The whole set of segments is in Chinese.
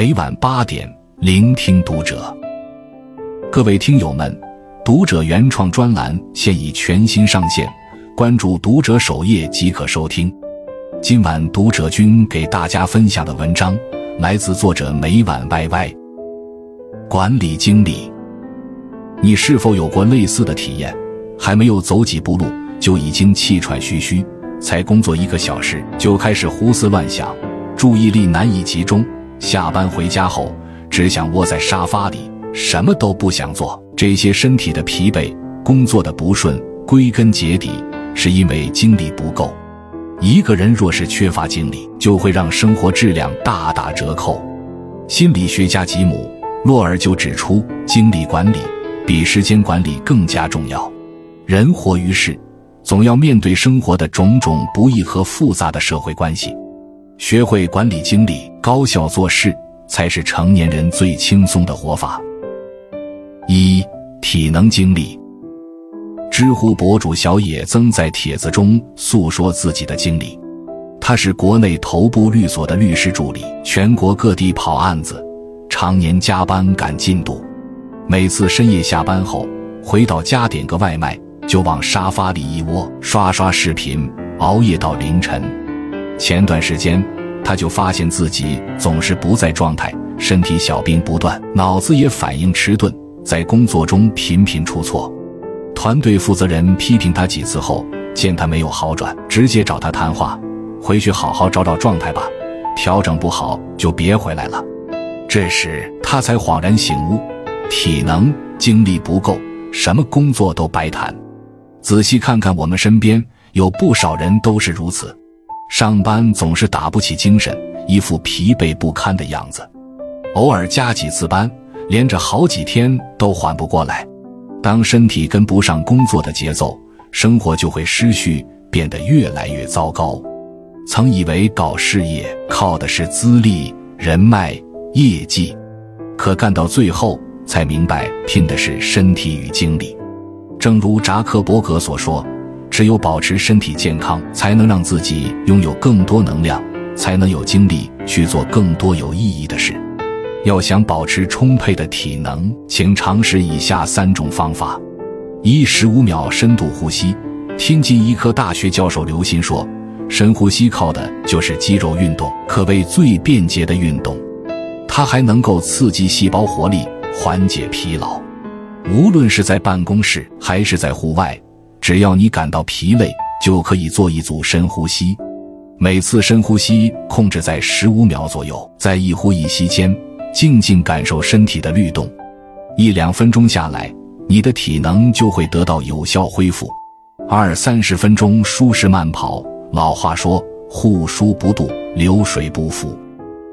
每晚八点，聆听读者。各位听友们，读者原创专栏现已全新上线，关注读者首页即可收听。今晚读者君给大家分享的文章来自作者每晚 YY。管理经理，你是否有过类似的体验？还没有走几步路，就已经气喘吁吁；才工作一个小时，就开始胡思乱想，注意力难以集中。下班回家后，只想窝在沙发里，什么都不想做。这些身体的疲惫、工作的不顺，归根结底是因为精力不够。一个人若是缺乏精力，就会让生活质量大打折扣。心理学家吉姆·洛尔就指出，精力管理比时间管理更加重要。人活于世，总要面对生活的种种不易和复杂的社会关系，学会管理精力，高效做事，才是成年人最轻松的活法。一、体能精力。知乎博主小野曾在帖子中诉说自己的经历：他是国内头部律所的律师助理，全国各地跑案子，常年加班赶进度，每次深夜下班后回到家点个外卖。就往沙发里一窝，刷刷视频，熬夜到凌晨。前段时间，他就发现自己总是不在状态，身体小病不断，脑子也反应迟钝，在工作中频频出错。团队负责人批评他几次后，见他没有好转，直接找他谈话：“回去好好找找状态吧，调整不好就别回来了。”这时他才恍然醒悟，体能精力不够，什么工作都白谈。仔细看看，我们身边有不少人都是如此，上班总是打不起精神，一副疲惫不堪的样子。偶尔加几次班，连着好几天都缓不过来。当身体跟不上工作的节奏，生活就会失序，变得越来越糟糕。曾以为搞事业靠的是资历、人脉、业绩，可干到最后才明白，拼的是身体与精力。正如扎克伯格所说，只有保持身体健康，才能让自己拥有更多能量，才能有精力去做更多有意义的事。要想保持充沛的体能，请尝试以下三种方法：一、十五秒深度呼吸。天津医科大学教授刘鑫说，深呼吸靠的就是肌肉运动，可谓最便捷的运动。它还能够刺激细胞活力，缓解疲劳。无论是在办公室还是在户外，只要你感到疲累，就可以做一组深呼吸。每次深呼吸控制在十五秒左右，在一呼一吸间，静静感受身体的律动。一两分钟下来，你的体能就会得到有效恢复。二三十分钟舒适慢跑。老话说：“户枢不渡，流水不腐。”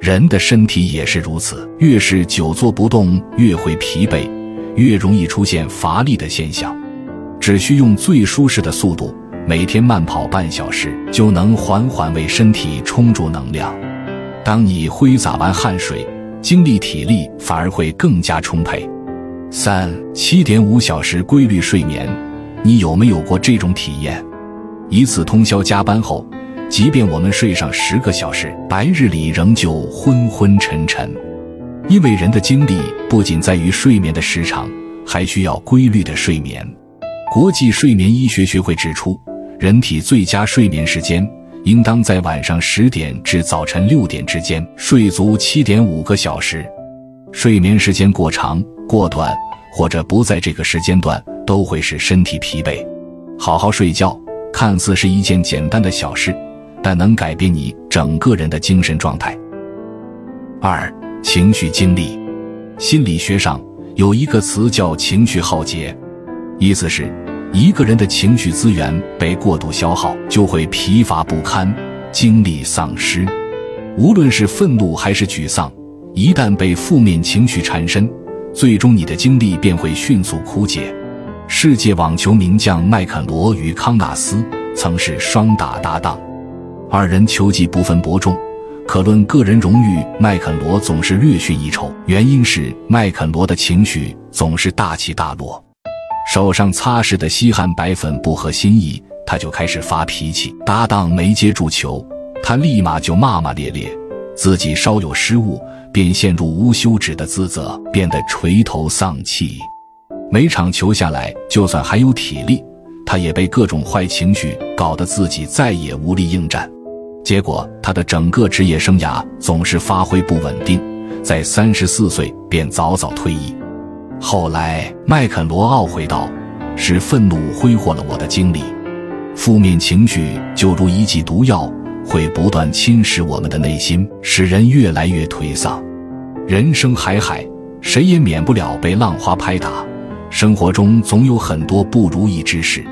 人的身体也是如此，越是久坐不动，越会疲惫。越容易出现乏力的现象，只需用最舒适的速度，每天慢跑半小时，就能缓缓为身体充足能量。当你挥洒完汗水，精力体力反而会更加充沛。三七点五小时规律睡眠，你有没有过这种体验？一次通宵加班后，即便我们睡上十个小时，白日里仍旧昏昏沉沉。因为人的精力不仅在于睡眠的时长，还需要规律的睡眠。国际睡眠医学学会指出，人体最佳睡眠时间应当在晚上十点至早晨六点之间，睡足七点五个小时。睡眠时间过长、过短，或者不在这个时间段，都会使身体疲惫。好好睡觉，看似是一件简单的小事，但能改变你整个人的精神状态。二。情绪经历，心理学上有一个词叫“情绪耗竭”，意思是一个人的情绪资源被过度消耗，就会疲乏不堪、精力丧失。无论是愤怒还是沮丧，一旦被负面情绪缠身，最终你的精力便会迅速枯竭。世界网球名将麦肯罗与康纳斯曾是双打搭档，二人球技不分伯仲。可论个人荣誉，麦肯罗总是略逊一筹。原因是麦肯罗的情绪总是大起大落，手上擦拭的吸汗白粉不合心意，他就开始发脾气；搭档没接住球，他立马就骂骂咧咧；自己稍有失误，便陷入无休止的自责，变得垂头丧气。每场球下来，就算还有体力，他也被各种坏情绪搞得自己再也无力应战。结果，他的整个职业生涯总是发挥不稳定，在三十四岁便早早退役。后来，麦肯罗懊悔道：“是愤怒挥霍了我的精力。负面情绪就如一剂毒药，会不断侵蚀我们的内心，使人越来越颓丧。人生海海，谁也免不了被浪花拍打。生活中总有很多不如意之事，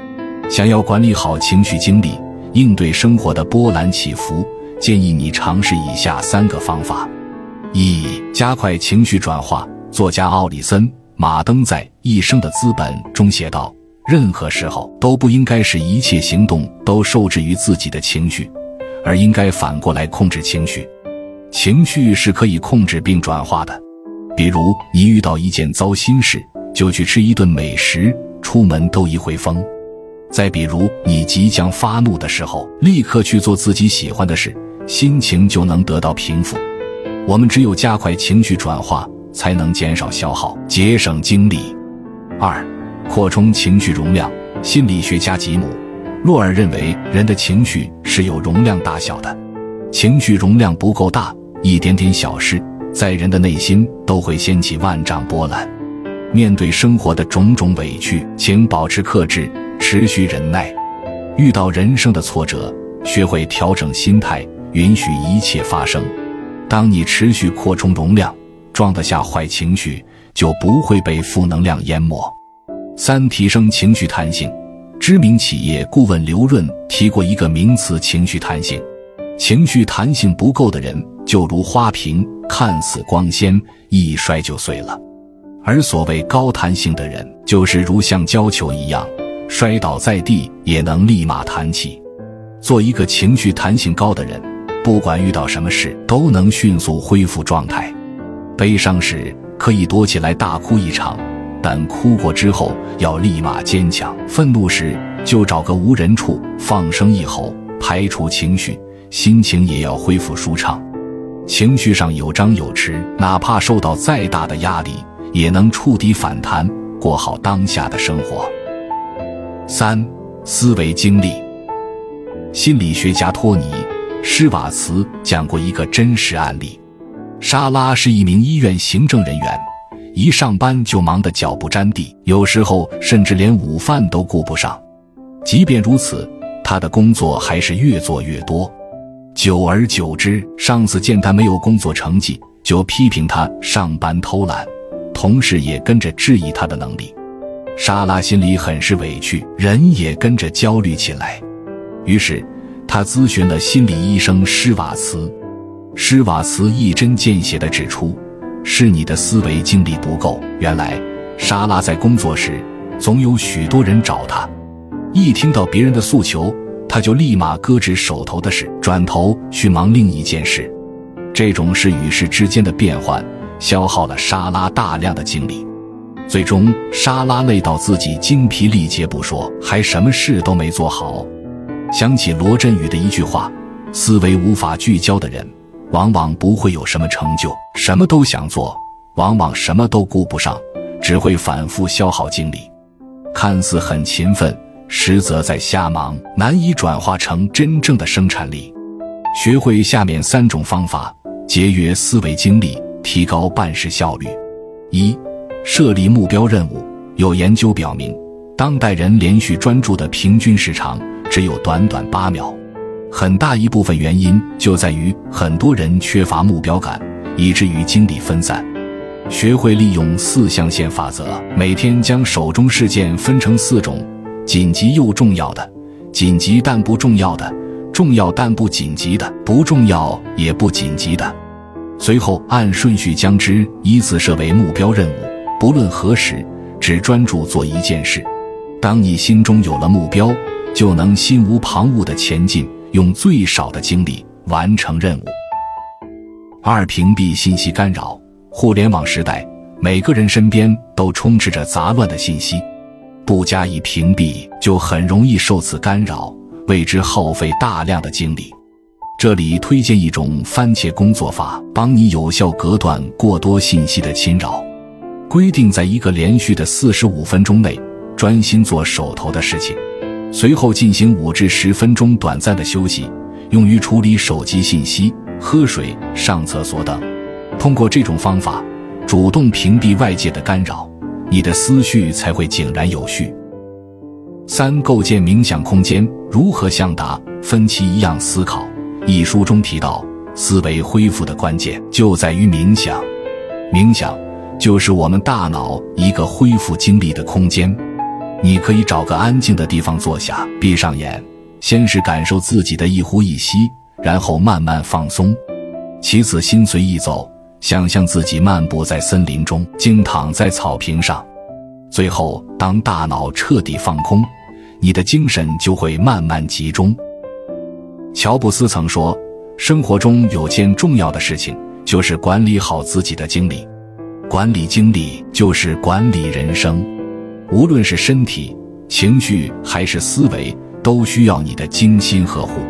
想要管理好情绪精力，应对生活的波澜起伏，建议你尝试以下三个方法：一、加快情绪转化。作家奥里森。马登在《一生的资本》中写道：“任何时候都不应该使一切行动都受制于自己的情绪，而应该反过来控制情绪。情绪是可以控制并转化的。比如，你遇到一件糟心事，就去吃一顿美食，出门兜一回风；再比如，你即将发怒的时候，立刻去做自己喜欢的事，心情就能得到平复。我们只有加快情绪转化。”才能减少消耗，节省精力。二，扩充情绪容量。心理学家吉姆·洛尔认为，人的情绪是有容量大小的，情绪容量不够大，一点点小事在人的内心都会掀起万丈波澜。面对生活的种种委屈，请保持克制，持续忍耐。遇到人生的挫折，学会调整心态，允许一切发生。当你持续扩充容量。装得下坏情绪，就不会被负能量淹没。三、提升情绪弹性。知名企业顾问刘润提过一个名词：情绪弹性。情绪弹性不够的人，就如花瓶，看似光鲜，一摔就碎了；而所谓高弹性的人，就是如橡胶球一样，摔倒在地也能立马弹起。做一个情绪弹性高的人，不管遇到什么事，都能迅速恢复状态。悲伤时可以躲起来大哭一场，但哭过之后要立马坚强。愤怒时就找个无人处放声一吼，排除情绪，心情也要恢复舒畅。情绪上有张有弛，哪怕受到再大的压力，也能触底反弹，过好当下的生活。三、思维经历。心理学家托尼·施瓦茨讲过一个真实案例。莎拉是一名医院行政人员，一上班就忙得脚不沾地，有时候甚至连午饭都顾不上。即便如此，她的工作还是越做越多。久而久之，上司见她没有工作成绩，就批评她上班偷懒，同事也跟着质疑她的能力。莎拉心里很是委屈，人也跟着焦虑起来。于是，她咨询了心理医生施瓦茨。施瓦茨一针见血地指出，是你的思维精力不够。原来，莎拉在工作时总有许多人找她，一听到别人的诉求，她就立马搁置手头的事，转头去忙另一件事。这种事与事之间的变换，消耗了莎拉大量的精力。最终，莎拉累到自己精疲力竭不说，还什么事都没做好。想起罗振宇的一句话：“思维无法聚焦的人。”往往不会有什么成就，什么都想做，往往什么都顾不上，只会反复消耗精力。看似很勤奋，实则在瞎忙，难以转化成真正的生产力。学会下面三种方法，节约思维精力，提高办事效率。一、设立目标任务。有研究表明，当代人连续专注的平均时长只有短短八秒。很大一部分原因就在于很多人缺乏目标感，以至于精力分散。学会利用四象限法则，每天将手中事件分成四种：紧急又重要的、紧急但不重要的、重要但不紧急的、不重要也不紧急的。随后按顺序将之依次设为目标任务。不论何时，只专注做一件事。当你心中有了目标，就能心无旁骛地前进。用最少的精力完成任务。二、屏蔽信息干扰。互联网时代，每个人身边都充斥着杂乱的信息，不加以屏蔽，就很容易受此干扰，为之耗费大量的精力。这里推荐一种番茄工作法，帮你有效隔断过多信息的侵扰。规定在一个连续的四十五分钟内，专心做手头的事情，随后进行五至十分钟短暂的休息，用于处理手机信息、喝水、上厕所等。通过这种方法，主动屏蔽外界的干扰，你的思绪才会井然有序。三、构建冥想空间，如何向达芬奇一样思考？一书中提到，思维恢复的关键就在于冥想。冥想就是我们大脑一个恢复精力的空间。你可以找个安静的地方坐下，闭上眼，先是感受自己的一呼一吸，然后慢慢放松。其次，心随意走，想象自己漫步在森林中，静躺在草坪上。最后，当大脑彻底放空，你的精神就会慢慢集中。乔布斯曾说：“生活中有件重要的事情，就是管理好自己的精力。管理精力就是管理人生。无论是身体、情绪还是思维，都需要你的精心呵护。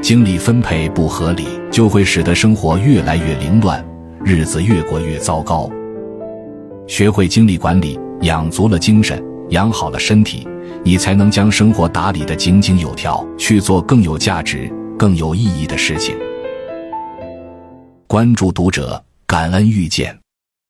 精力分配不合理，就会使得生活越来越凌乱，日子越过越糟糕。学会精力管理，养足了精神，养好了身体。”你才能将生活打理得井井有条，去做更有价值、更有意义的事情。关注读者，感恩遇见。